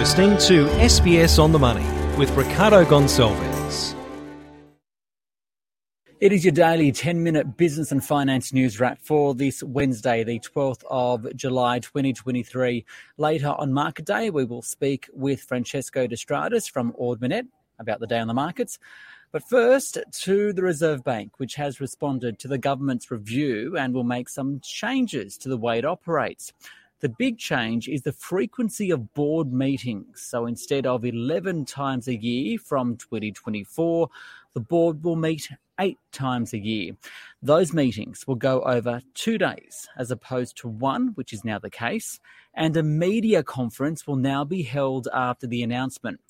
listening to SBS on the Money with Ricardo Gonçalves. It is your daily 10 minute business and finance news wrap for this Wednesday, the 12th of July 2023. Later on Market Day, we will speak with Francesco De Stradis from Ord Minnett about the day on the markets. But first, to the Reserve Bank, which has responded to the government's review and will make some changes to the way it operates. The big change is the frequency of board meetings. So instead of 11 times a year from 2024, the board will meet eight times a year. Those meetings will go over two days as opposed to one, which is now the case, and a media conference will now be held after the announcement.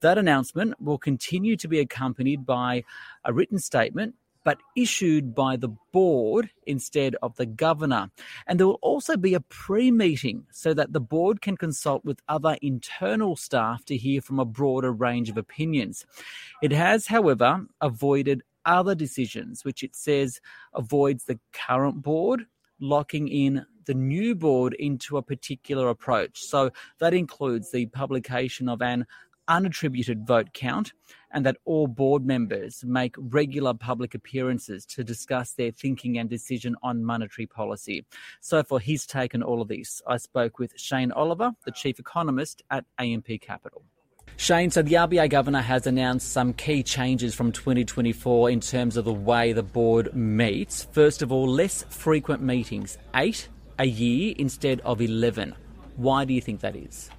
That announcement will continue to be accompanied by a written statement but issued by the board instead of the governor. And there will also be a pre meeting so that the board can consult with other internal staff to hear from a broader range of opinions. It has, however, avoided other decisions, which it says avoids the current board locking in the new board into a particular approach. So that includes the publication of an unattributed vote count and that all board members make regular public appearances to discuss their thinking and decision on monetary policy. So, for his take on all of this, I spoke with Shane Oliver, the chief economist at AMP Capital. Shane, so the RBA governor has announced some key changes from 2024 in terms of the way the board meets. First of all, less frequent meetings, eight a year instead of 11. Why do you think that is?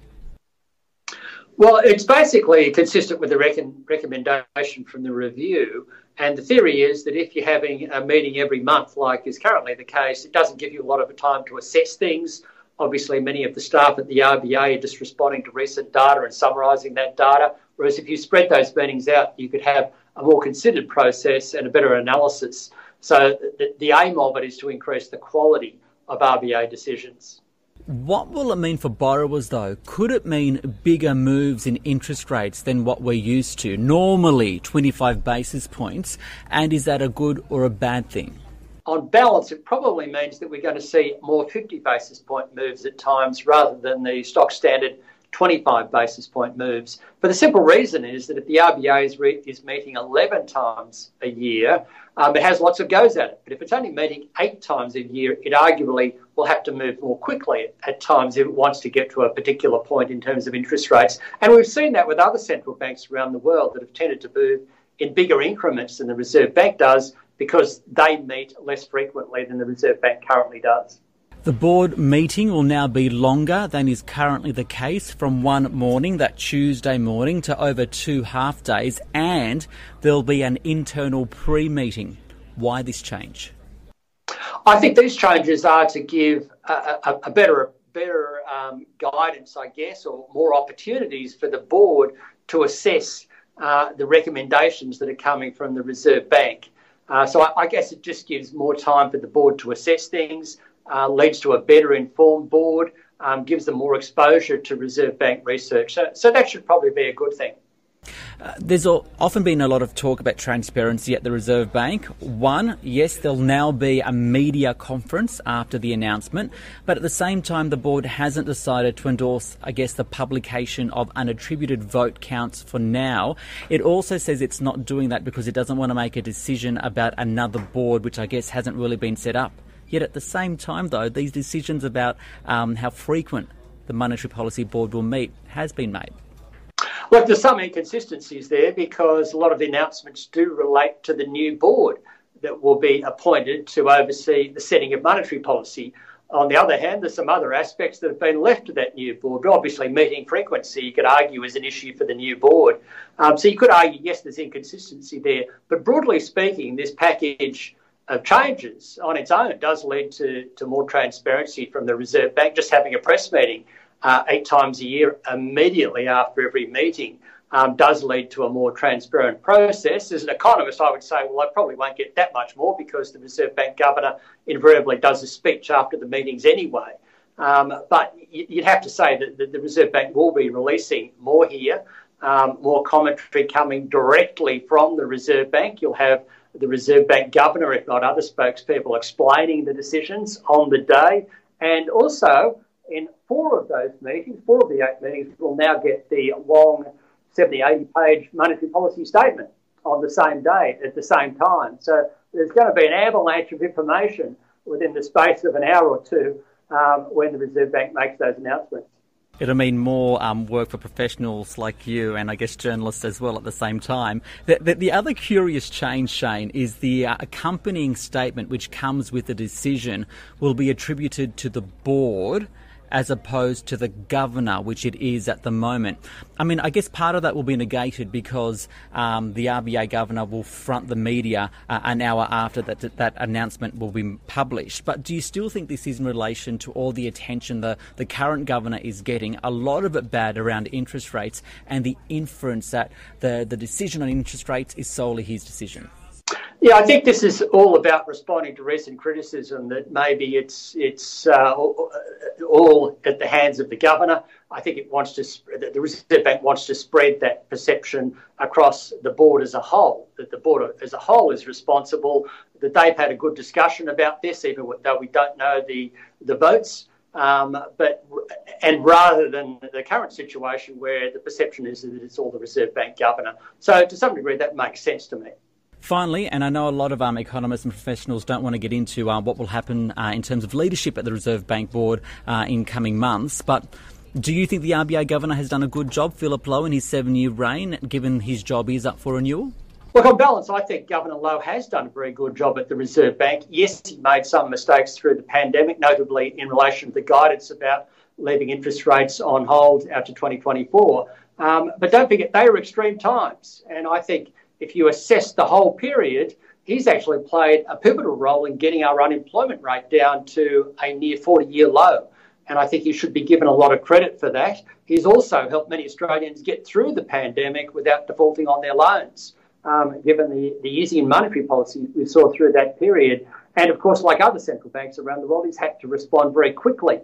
Well, it's basically consistent with the rec- recommendation from the review. And the theory is that if you're having a meeting every month, like is currently the case, it doesn't give you a lot of time to assess things. Obviously, many of the staff at the RBA are just responding to recent data and summarising that data. Whereas if you spread those meetings out, you could have a more considered process and a better analysis. So the, the aim of it is to increase the quality of RBA decisions. What will it mean for borrowers though? Could it mean bigger moves in interest rates than what we're used to? Normally 25 basis points. And is that a good or a bad thing? On balance, it probably means that we're going to see more 50 basis point moves at times rather than the stock standard 25 basis point moves. But the simple reason is that if the RBA is, re- is meeting 11 times a year, um, it has lots of goes at it. But if it's only meeting eight times a year, it arguably will have to move more quickly at times if it wants to get to a particular point in terms of interest rates. And we've seen that with other central banks around the world that have tended to move in bigger increments than the Reserve Bank does because they meet less frequently than the Reserve Bank currently does. The board meeting will now be longer than is currently the case from one morning, that Tuesday morning, to over two half days, and there'll be an internal pre meeting. Why this change? I think these changes are to give a, a, a better, better um, guidance, I guess, or more opportunities for the board to assess uh, the recommendations that are coming from the Reserve Bank. Uh, so I, I, guess it just gives more time for the board to assess things, uh, leads to a better informed board, um, gives them more exposure to Reserve Bank research. So, so that should probably be a good thing. Uh, there's often been a lot of talk about transparency at the Reserve Bank. One, yes, there'll now be a media conference after the announcement, but at the same time, the board hasn't decided to endorse, I guess, the publication of unattributed vote counts for now. It also says it's not doing that because it doesn't want to make a decision about another board, which I guess hasn't really been set up. Yet at the same time, though, these decisions about um, how frequent the Monetary Policy Board will meet has been made. Look, there's some inconsistencies there because a lot of the announcements do relate to the new board that will be appointed to oversee the setting of monetary policy. On the other hand, there's some other aspects that have been left to that new board. Obviously, meeting frequency, you could argue, is an issue for the new board. Um, so you could argue, yes, there's inconsistency there. But broadly speaking, this package of changes on its own does lead to, to more transparency from the Reserve Bank. Just having a press meeting uh, eight times a year immediately after every meeting um, does lead to a more transparent process. As an economist, I would say, well, I probably won't get that much more because the Reserve Bank governor invariably does a speech after the meetings anyway. Um, but you'd have to say that the Reserve Bank will be releasing more here, um, more commentary coming directly from the Reserve Bank. You'll have the Reserve Bank governor, if not other spokespeople, explaining the decisions on the day. And also, in four of those meetings, four of the eight meetings, we'll now get the long 70, 80 page monetary policy statement on the same day at the same time. So there's going to be an avalanche of information within the space of an hour or two um, when the Reserve Bank makes those announcements. It'll mean more um, work for professionals like you and I guess journalists as well at the same time. The, the, the other curious change, Shane, is the uh, accompanying statement which comes with the decision will be attributed to the board as opposed to the governor, which it is at the moment. I mean, I guess part of that will be negated because um, the RBA governor will front the media uh, an hour after that that announcement will be published. But do you still think this is in relation to all the attention the, the current governor is getting, a lot of it bad around interest rates, and the inference that the, the decision on interest rates is solely his decision? Yeah, I think this is all about responding to recent criticism that maybe it's it's uh, all at the hands of the governor. I think it wants to the Reserve Bank wants to spread that perception across the board as a whole. That the board as a whole is responsible. That they've had a good discussion about this, even though we don't know the the votes. Um, but and rather than the current situation where the perception is that it's all the Reserve Bank governor. So to some degree, that makes sense to me. Finally, and I know a lot of um, economists and professionals don't want to get into uh, what will happen uh, in terms of leadership at the Reserve Bank Board uh, in coming months, but do you think the RBA governor has done a good job, Philip Lowe, in his seven year reign, given his job is up for renewal? Look, on balance, I think Governor Lowe has done a very good job at the Reserve Bank. Yes, he made some mistakes through the pandemic, notably in relation to the guidance about leaving interest rates on hold out to 2024. Um, but don't forget, they were extreme times. And I think if you assess the whole period, he's actually played a pivotal role in getting our unemployment rate down to a near 40 year low. And I think he should be given a lot of credit for that. He's also helped many Australians get through the pandemic without defaulting on their loans, um, given the, the easy and monetary policy we saw through that period. And of course, like other central banks around the world, he's had to respond very quickly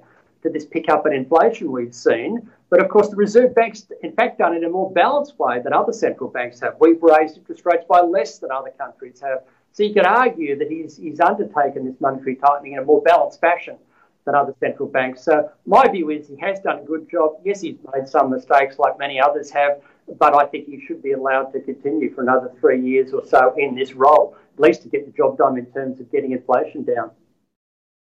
to this pickup in inflation we've seen. But of course, the Reserve Bank's in fact done it in a more balanced way than other central banks have. We've raised interest rates by less than other countries have. So you could argue that he's, he's undertaken this monetary tightening in a more balanced fashion than other central banks. So my view is he has done a good job. Yes, he's made some mistakes like many others have, but I think he should be allowed to continue for another three years or so in this role, at least to get the job done in terms of getting inflation down.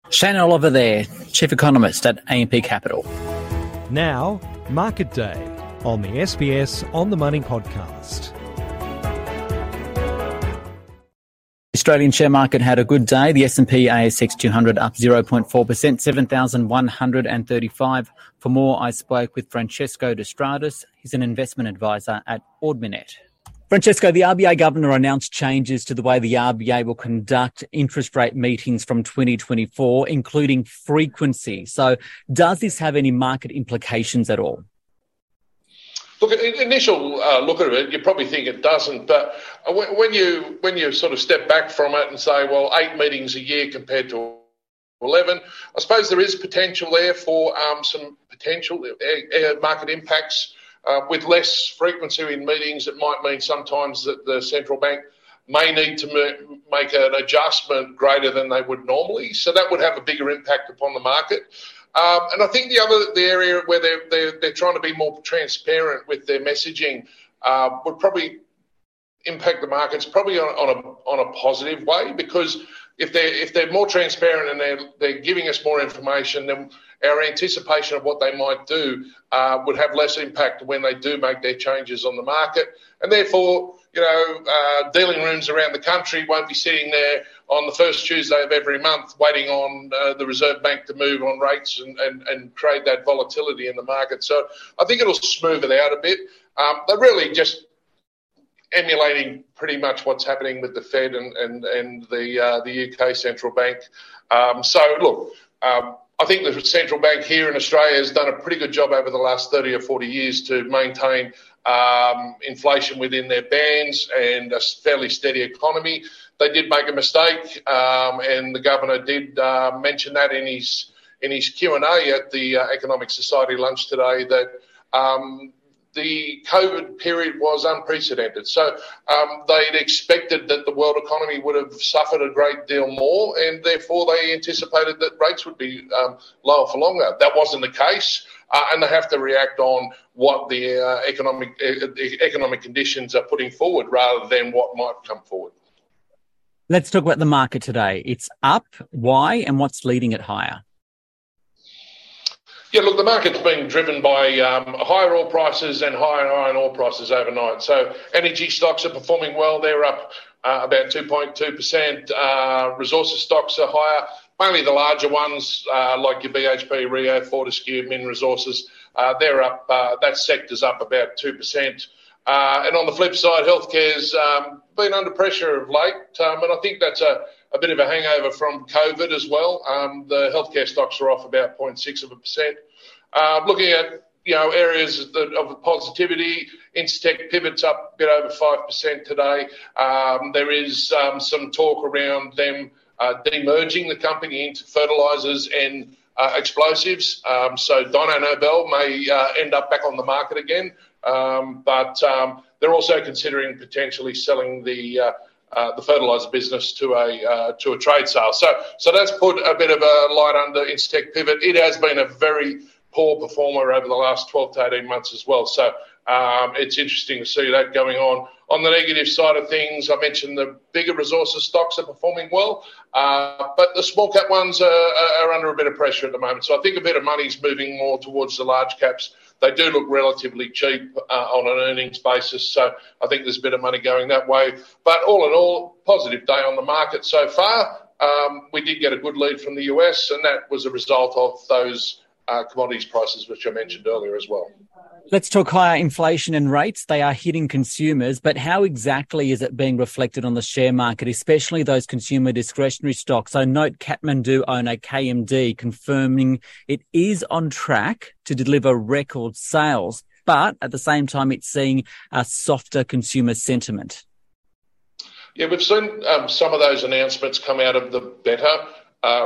Shane Oliver there, Chief Economist at AMP Capital. Now, Market Day on the SBS On the Money podcast. Australian share market had a good day. The S&P ASX 200 up 0.4%, 7,135. For more, I spoke with Francesco De Stradis. He's an investment advisor at Ord Minnett. Francesco, the RBA governor announced changes to the way the RBA will conduct interest rate meetings from 2024, including frequency. So, does this have any market implications at all? Look, initial uh, look at it, you probably think it doesn't, but when you when you sort of step back from it and say, well, eight meetings a year compared to 11, I suppose there is potential there for um, some potential uh, uh, market impacts uh, with less frequency in meetings, it might mean sometimes that the central bank may need to make an adjustment greater than they would normally. So that would have a bigger impact upon the market. Um, and I think the other the area where they're, they're, they're trying to be more transparent with their messaging uh, would probably impact the markets probably on, on, a on a positive way because if they're if they're more transparent and they're they're giving us more information, then our anticipation of what they might do uh, would have less impact when they do make their changes on the market. And therefore, you know, uh, dealing rooms around the country won't be sitting there on the first Tuesday of every month waiting on uh, the Reserve Bank to move on rates and, and, and create that volatility in the market. So I think it'll smooth it out a bit. Um, they're really just emulating pretty much what's happening with the Fed and, and, and the, uh, the UK central bank. Um, so, look, um, I think the central bank here in Australia has done a pretty good job over the last 30 or 40 years to maintain um, inflation within their bands and a fairly steady economy. They did make a mistake, um, and the governor did uh, mention that in his in his Q and A at the uh, Economic Society lunch today that um, the COVID period was unprecedented. So um, they'd expected that the world economy would have suffered a great deal more, and therefore they anticipated that rates would be um, lower for longer. That wasn't the case. Uh, and they have to react on what the uh, economic uh, economic conditions are putting forward rather than what might come forward. Let's talk about the market today. It's up. Why and what's leading it higher? Yeah, look, the market's been driven by um, higher oil prices and higher iron ore prices overnight. So energy stocks are performing well. They're up uh, about 2.2%. Uh, resources stocks are higher, mainly the larger ones uh, like your BHP, Rio, Fortescue, Min Resources. Uh, they're up, uh, that sector's up about 2%. Uh, and on the flip side, healthcare's um, been under pressure of late, um, and I think that's a, a, bit of a hangover from COVID as well. Um, the healthcare stocks are off about 0.6 of a percent. Uh, looking at you know areas of positivity, Incitec Pivot's up a bit over five percent today. Um, there is um, some talk around them uh, demerging the company into fertilisers and uh, explosives. Um, so Dyno Nobel may uh, end up back on the market again. Um, but they're also considering potentially selling the uh, the fertiliser business to a uh, to a trade sale. So so that's put a bit of a light under Incitec Pivot. It has been a very poor performer over the last 12 to 18 months as well. So um, it's interesting to see that going on. On the negative side of things, I mentioned the bigger resources stocks are performing well, uh, but the small cap ones are, are, under a bit of pressure at the moment. So I think a bit of money is moving more towards the large caps. They do look relatively cheap uh, on an earnings basis, so I think there's a bit of money going that way. But all in all, positive day on the market so far. Um, we did get a good lead from the US, and that was a result of those uh, commodities prices, which I mentioned earlier as well. Let's talk higher inflation and rates. They are hitting consumers, but how exactly is it being reflected on the share market, especially those consumer discretionary stocks? I note Kathmandu owner KMD confirming it is on track to deliver record sales, but at the same time, it's seeing a softer consumer sentiment. Yeah, we've seen um, some of those announcements come out of the better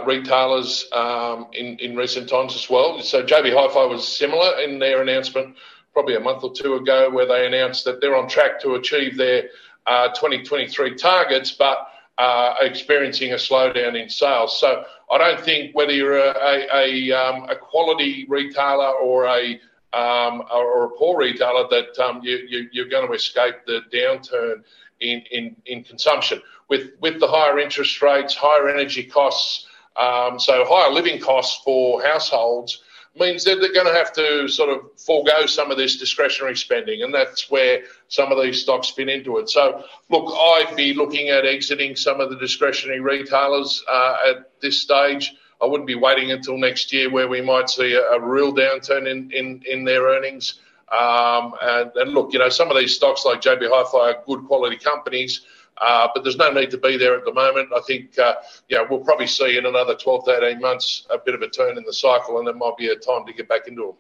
retailers um, in, in recent times as well. So JB Hi-Fi was similar in their announcement probably a month or two ago, where they announced that they're on track to achieve their uh, 2023 targets, but uh, experiencing a slowdown in sales. So I don't think whether you're a, a, a, um, a quality retailer or a um, or a poor retailer that um, you, you, are going to escape the downturn in, in, in consumption. With, with the higher interest rates, higher energy costs, um, so higher living costs for households means that they're going to have to sort of forego some of this discretionary spending, and that's where some of these stocks fit into it. So, look, I'd be looking at exiting some of the discretionary retailers uh, at this stage. I wouldn't be waiting until next year where we might see a, a real downturn in, in, in their earnings. Um, and, and, look, you know, some of these stocks like JB Hi-Fi are good quality companies, uh, but there's no need to be there at the moment. I think, uh, yeah, we'll probably see in another 12 to 18 months a bit of a turn in the cycle, and there might be a time to get back into them.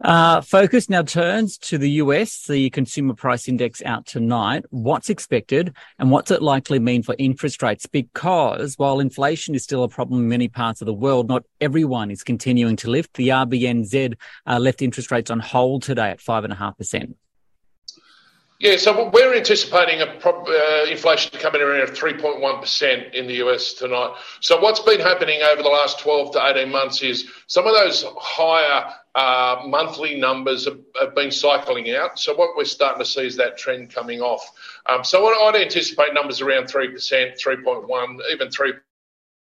Uh, focus now turns to the US, the consumer price index out tonight. What's expected and what's it likely mean for interest rates? Because while inflation is still a problem in many parts of the world, not everyone is continuing to lift. The RBNZ uh, left interest rates on hold today at 5.5%. Yeah, so we're anticipating a uh, inflation coming around 3.1% in the US tonight. So what's been happening over the last 12 to 18 months is some of those higher uh, monthly numbers have, have, been cycling out. So what we're starting to see is that trend coming off. Um, so I'd anticipate numbers around 3%, 3.1, even 3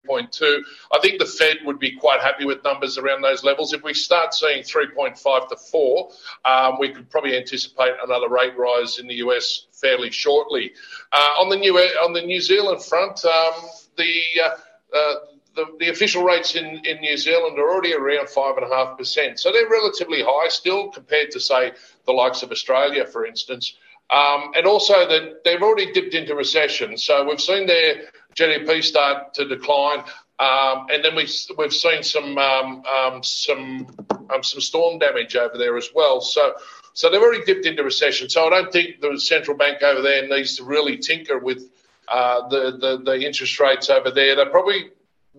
3.2. I think the Fed would be quite happy with numbers around those levels. If we start seeing 3.5 to 4, um, we could probably anticipate another rate rise in the US fairly shortly. Uh, on the New on the New Zealand front, um, the, uh, uh, the the official rates in, in New Zealand are already around five and a half percent, so they're relatively high still compared to say the likes of Australia, for instance. Um, and also they've already dipped into recession. So we've seen their GDP start to decline. Um, and then we, we've seen some um, um, some um, some storm damage over there as well. So so they've already dipped into recession. So I don't think the central bank over there needs to really tinker with uh, the, the the interest rates over there. They probably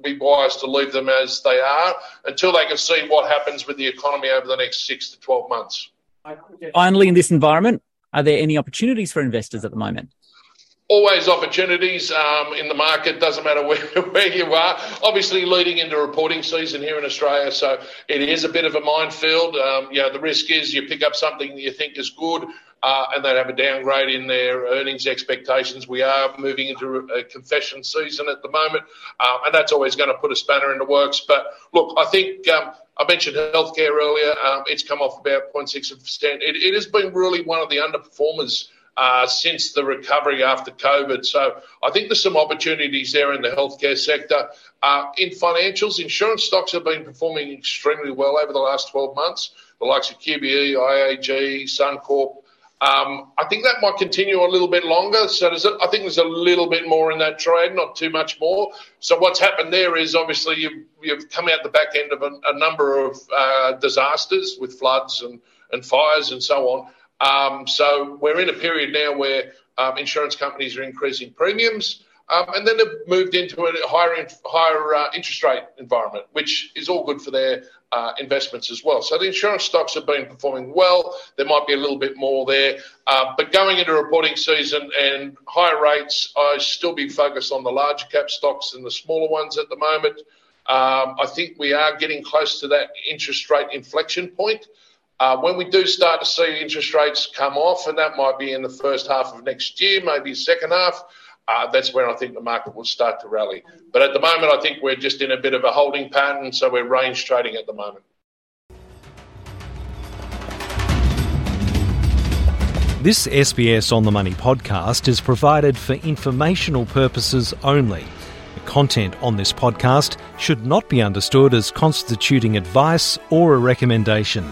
be wise to leave them as they are until they can see what happens with the economy over the next six to twelve months. Finally, in this environment, are there any opportunities for investors at the moment? Always opportunities um, in the market. Doesn't matter where, where you are. Obviously, leading into reporting season here in Australia, so it is a bit of a minefield. Um, you know, the risk is you pick up something that you think is good. Uh, and they have a downgrade in their earnings expectations. We are moving into a confession season at the moment, uh, and that's always going to put a spanner in the works. But look, I think um, I mentioned healthcare earlier. Um, it's come off about 0.6%. It, it has been really one of the underperformers uh, since the recovery after COVID. So I think there's some opportunities there in the healthcare sector. Uh, in financials, insurance stocks have been performing extremely well over the last 12 months. The likes of QBE, IAG, Suncorp. Um, I think that might continue a little bit longer. So I think there's a little bit more in that trade, not too much more. So what's happened there is obviously you've, you've come out the back end of a, a number of uh, disasters with floods and, and fires and so on. Um, so we're in a period now where um, insurance companies are increasing premiums. Um, and then they've moved into a higher higher uh, interest rate environment, which is all good for their uh, investments as well. So the insurance stocks have been performing well. There might be a little bit more there, uh, but going into reporting season and higher rates, I still be focused on the larger cap stocks and the smaller ones at the moment. Um, I think we are getting close to that interest rate inflection point. Uh, when we do start to see interest rates come off, and that might be in the first half of next year, maybe second half, uh, that's when I think the market will start to rally. But at the moment, I think we're just in a bit of a holding pattern, so we're range trading at the moment. This SBS On the Money podcast is provided for informational purposes only. The content on this podcast should not be understood as constituting advice or a recommendation.